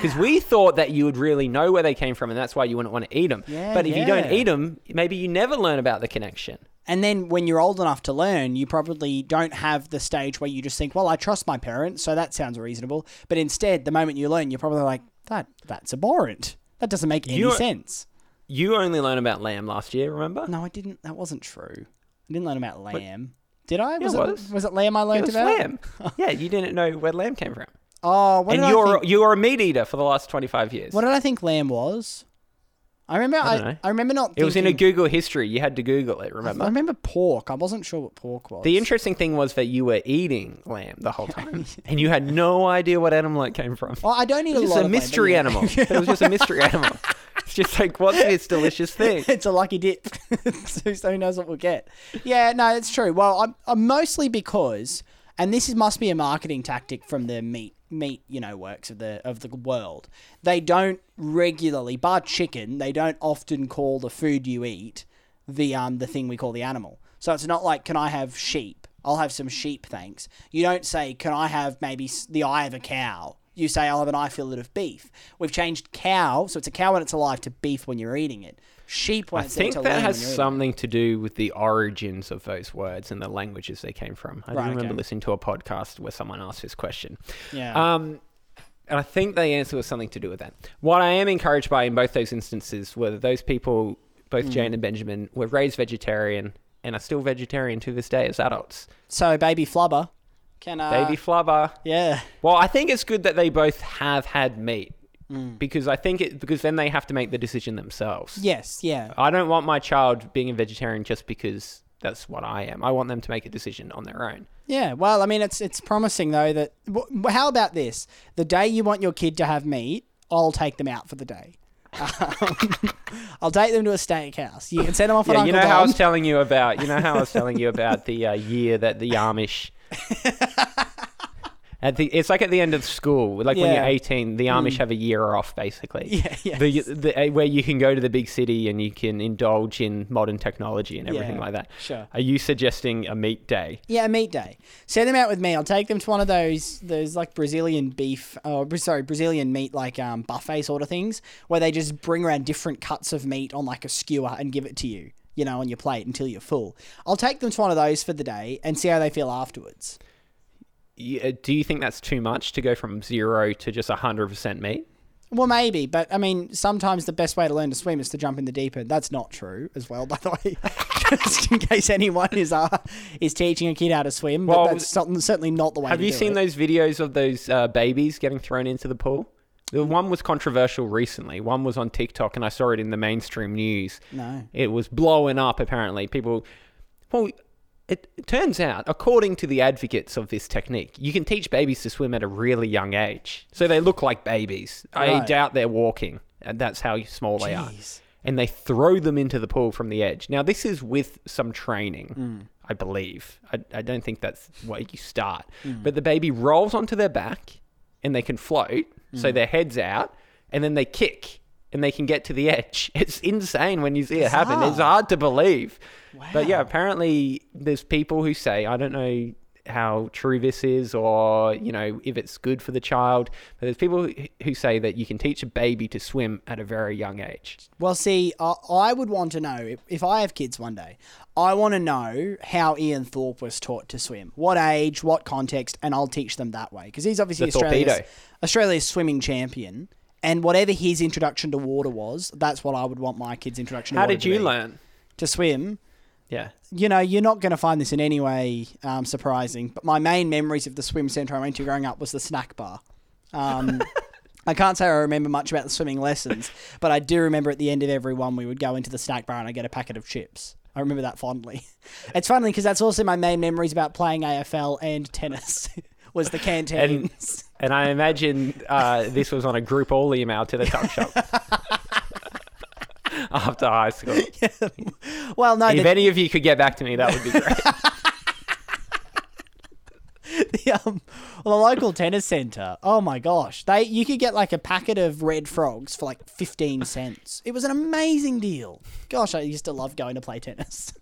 Because we thought that you would really know where they came from, and that's why you wouldn't want to eat them. Yeah, but if you don't eat them, maybe you never learn about the connection. And then when you're old enough to learn, you probably don't have the stage where you just think, well, I trust my parents, so that sounds reasonable. But instead, the moment you learn, you're probably like, that that's abhorrent. That doesn't make any You're- sense. You only learned about lamb last year, remember? No, I didn't. That wasn't true. I didn't learn about lamb. Did I? Was it was. was it lamb I learned It was about? lamb. yeah, you didn't know where lamb came from. Oh, what and you're think, you're a meat eater for the last 25 years. what did I think lamb was? I remember. I I. I, remember not. it was in a Google history. You had to Google it, remember? I remember pork. I wasn't sure what pork was. The interesting thing was that you were eating lamb the whole time, and you had no idea what animal it came from. Well, I don't eat a It's lot just a lamb, mystery yeah. animal. It was just a mystery animal. It's just like, what's this delicious thing? it's a lucky dip. so so who knows what we'll get? Yeah, no, it's true. Well, I'm, I'm mostly because, and this is, must be a marketing tactic from the meat meat you know works of the of the world. They don't regularly, bar chicken, they don't often call the food you eat the um the thing we call the animal. So it's not like, can I have sheep? I'll have some sheep, thanks. You don't say, can I have maybe the eye of a cow? You say, I'll have an eye fillet of beef. We've changed cow, so it's a cow when it's alive, to beef when you're eating it. I think that has when you're eating something to do with the origins of those words and the languages they came from. I Right, remember okay. listening to a podcast where someone asked this question. Yeah. Um, and I think the answer was something to do with that. What I am encouraged by in both those instances were that those people, both Mm. Jane and Benjamin, were raised vegetarian and are still vegetarian to this day as adults. so baby flubber can uh, Baby flubber. yeah Well, I think it's good that they both have had meat Mm. because I think it because then they have to make the decision themselves. yes yeah I don't want my child being a vegetarian just because that's what I am. I want them to make a decision on their own. Yeah, well, I mean, it's it's promising though that. wh- How about this? The day you want your kid to have meat, I'll take them out for the day. Um, I'll take them to a steakhouse. You can send them off Yeah, you know how I was telling you about. You know how I was telling you about the uh, year that the Amish. At the, it's like at the end of school, like when Yeah. you're 18, the Amish have a year off, basically. Yeah, yeah. The, the, uh, where you can go to the big city and you can indulge in modern technology and everything Yeah, like that. sure. Are you suggesting a meat day? Yeah, a meat day. Send them out with me. I'll take them to one of those those like Brazilian beef, or Bra- sorry, Brazilian meat like um, buffet sort of things, where they just bring around different cuts of meat on like a skewer and give it to you, you know, on your plate until you're full. I'll take them to one of those for the day and see how they feel afterwards. Do you think that's too much to go from zero to just 100% meat? Well, maybe, but I mean, sometimes the best way to learn to swim is to jump in the deep end. That's not true, as well, by the way. Just in case anyone is uh, is teaching a kid how to swim, but Well, that's something, certainly not the way. Have you seen it. those videos of those uh, babies getting thrown into the pool? The one was controversial recently. One was on TikTok, and I saw it in the mainstream news. No. It was blowing up, apparently. People. Well, it, turns out, according to the advocates of this technique, you can teach babies to swim at a really young age. So they look like babies. I Right. doubt they're walking, and that's how small they are. Jeez. And they throw them into the pool from the edge. Now, this is with some training, Hmm. I believe. I, I don't think that's where you start. Hmm. But the baby rolls onto their back and they can float, so their head's out, and then they kick and they can get to the edge. It's insane when you see it happen. It's hard to believe. Wow. But yeah, apparently there's people who say, I don't know how true this is or, you know, if it's good for the child, but there's people who- say that you can teach a baby to swim at a very young age. Well, see, I, I would want to know if, if I have kids one day. I want to know how Ian Thorpe was taught to swim, what age, what context, and I'll teach them that way because he's obviously The Australia's. Australia's swimming champion. And whatever his introduction to water was, that's what I would want my kids' introduction to water. How water did to you be. learn? to swim? Yeah. You know, you're not going to find this in any way um, surprising, but my main memories of the swim centre I went to growing up was the snack bar. Um, I can't say I remember much about the swimming lessons, but I do remember at the end of every one we would go into the snack bar and I get a packet of chips. I remember that fondly. It's funny because that's also my main memories about playing AFL and tennis. was the canteens. And I imagine uh, this was on a group all email to the tuck shop after high school. well, no, If the, any of you could get back to me, that would be great. the, um, well, the local tennis centre. Oh my gosh, they you could get like a packet of red frogs for like fifteen cents. It was an amazing deal. Gosh, I used to love going to play tennis.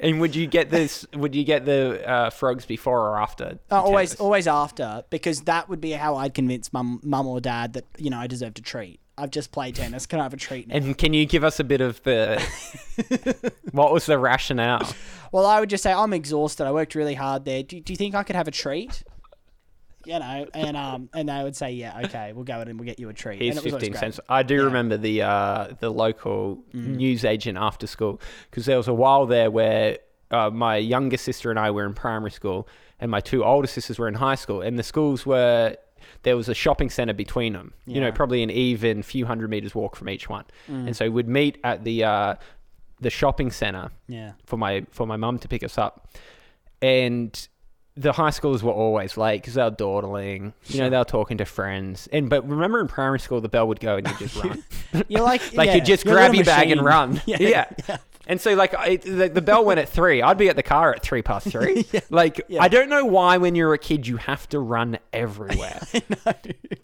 And would you get this? Would you get the uh, frogs before or after? Uh, always, tennis? always after because that would be how I'd convince mum, mum or dad that you know I deserve a treat. I've just played tennis. Can I have a treat now? And can you give us a bit of the what was the rationale? Well, I would just say I'm exhausted. I worked really hard there. Do, do you think I could have a treat? You know, and um, and they would say, yeah, okay, we'll go in and we'll get you a treat. Here's and it was fifteen cents. I do remember the uh, the local Mm. news agent after school because there was a while there where uh, my younger sister and I were in primary school, and my two older sisters were in high school, and the schools were there was a shopping center between them. Yeah. You know, Mm. probably an even few hundred meters walk from each one, and so we'd meet at the uh, the shopping center Yeah. for my for my mum to pick us up, and the high schoolers were always late because they were dawdling. You know, they were talking to friends. And but remember in primary school, the bell would go and you just run. You're like, like yeah, you just you're grab your bag and run. Yeah. Yeah. yeah. And so, like, I, the, the bell went at three. I'd be at the car at three past three. Like, Yeah. I don't know why when you're a kid you have to run everywhere.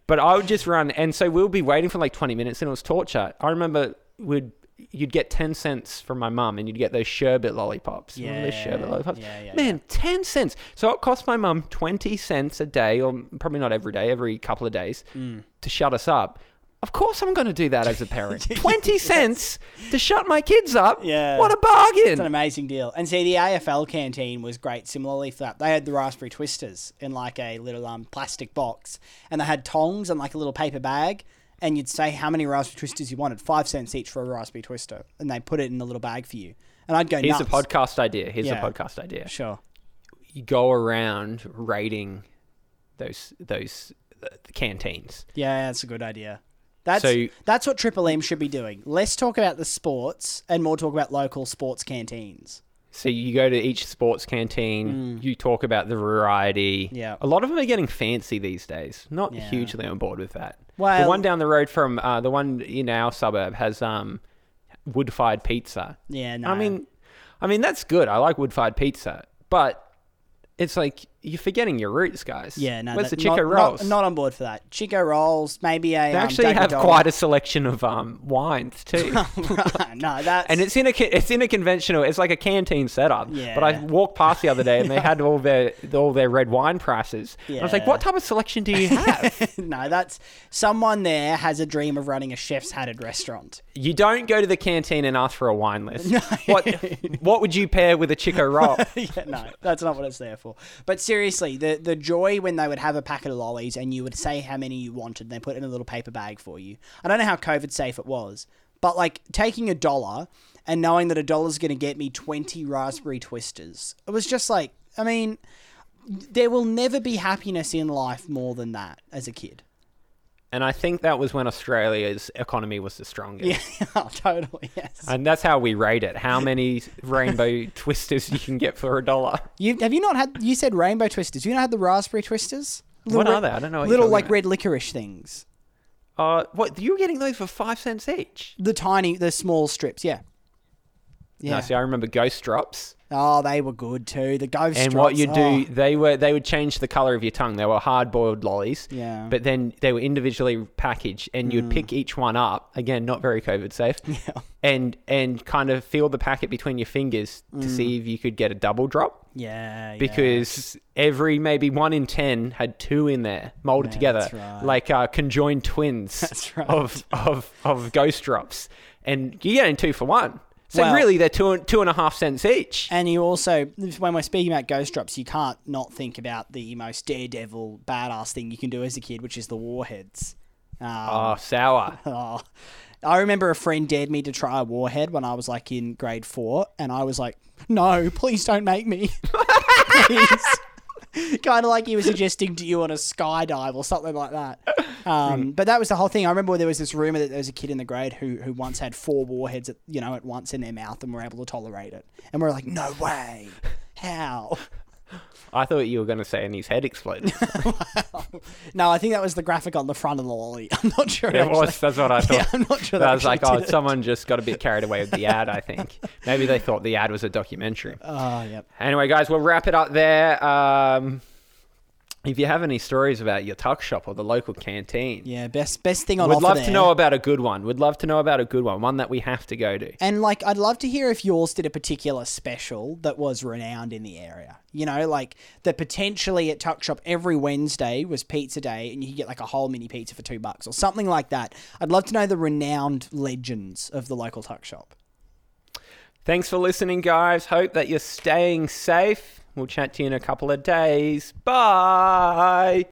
But I would just run, and so we'll be waiting for like 20 minutes, and it was torture. I remember we'd you'd get 10 cents from my mum, and you'd get those sherbet lollipops. Remember those sherbet Yeah. lollipops? Yeah, yeah, Man, 10 cents. So it cost my mum 20 cents a day, or probably not every day, every couple of days, Mm. to shut us up. Of course, I'm going to do that as a parent. 20 cents to shut my kids up? Yeah. What a bargain. It's an amazing deal. And see, the AFL canteen was great similarly for that. They had the raspberry twisters in like a little um, plastic box, and they had tongs and like a little paper bag. And you'd say how many raspberry twisters you wanted, five cents each for a raspberry twister, and they put it in a little bag for you. And I'd go Here's nuts. a podcast idea. Here's Yeah. a podcast idea. Sure. You go around rating those those uh, canteens. Yeah, that's a good idea. That's So- that's what Triple M should be doing. Less talk about the sports and more talk about local sports canteens. So you go to each sports canteen, you talk about the variety. Mm. Yeah. A lot of them are getting fancy these days. Not Yeah. hugely on board with that. Well- the one down the road from uh, the one in our suburb has um, wood-fired pizza. Yeah, no. I mean, I mean that's good. I like wood-fired pizza, but it's like you're forgetting your roots, guys. yeah, no. Where's that- the Chiko not, rolls? Not, not on board for that. Chiko rolls, maybe a. they um, actually David have quite a selection of um, wines too. no, that's And it's in a it's in a conventional. It's like a canteen setup. Yeah. But I walked past the other day and they had all their all their red wine prices. Yeah. I was like, what type of selection do you have? no, that's someone there has a dream of running a chef's hatted restaurant. you don't go to the canteen and ask for a wine list. No. What what would you pair with a Chiko roll? yeah, no, that's not what it's there for. But seriously, the the joy when they would have a packet of lollies and you would say how many you wanted, and they put it in a little paper bag for you. I don't know how COVID safe it was, but like taking a dollar and knowing that a dollar's going to get me twenty raspberry twisters, it was just like, I mean, there will never be happiness in life more than that as a kid. And I think that was when Australia's economy was the strongest. Yeah, oh, totally. Yes. And that's how we rate it. How many rainbow twisters you can get for a dollar? You have you not had? You said rainbow twisters. You not had the raspberry twisters? What Little are they? I don't know. What Little like talking red licorice things. about. Uh, what you were getting those for five cents each? The tiny, the small strips. Yeah. No, Yeah. see, I remember Ghost Drops. Oh, they were good too. The ghost. And what you do, oh. they were they would change the color of your tongue. They were hard boiled lollies. Yeah. Mm. But then they were individually packaged, and you'd pick each one up. Again, not very COVID safe. Yeah. And and kind of feel the packet between your fingers Mm. to see if you could get a double drop. Yeah. yeah. Because every maybe one in ten had two in there molded Yeah, together, that's right. like uh, conjoined twins That's right. of of of ghost drops, and you're getting two for one. So Well- really, they're two two and a half cents each. And you also, when we're speaking about ghost drops, you can't not think about the most daredevil, badass thing you can do as a kid, which is the warheads. Um, Oh, sour. Oh. I remember a friend dared me to try a warhead when I was like in grade four, and I was like, "No, please don't make me." please. kind of like he was suggesting to you on a skydive or something like that. Um, but that was the whole thing. I remember there was this rumor that there was a kid in the grade who who once had four warheads, at, you know, at once in their mouth and were able to tolerate it. And we are like, "No way, how?" I thought you were going to say, and his head exploded. no, I think that was the graphic on the front of the lolly. I'm not sure. It actually. was. That's what I thought. Yeah, I'm not sure. I that was like, oh, it. someone just got a bit carried away with the ad. I think maybe they thought the ad was a documentary. Oh, yep. Anyway, guys, we'll wrap it up there. Um, if you have any stories about your tuck shop or the local canteen, Yeah, best best thing on offer love there. to know about a good one. We'd love to know about a good one, one that we have to go to. And like, I'd love to hear if yours did a particular special that was renowned in the area. You know, like that potentially at Tuck Shop every Wednesday was pizza day, and you could get like a whole mini pizza for two bucks or something like that. I'd love to know the renowned legends of the local Tuck Shop. Thanks for listening, guys. Hope that you're staying safe. We'll chat to you in a couple of days. Bye.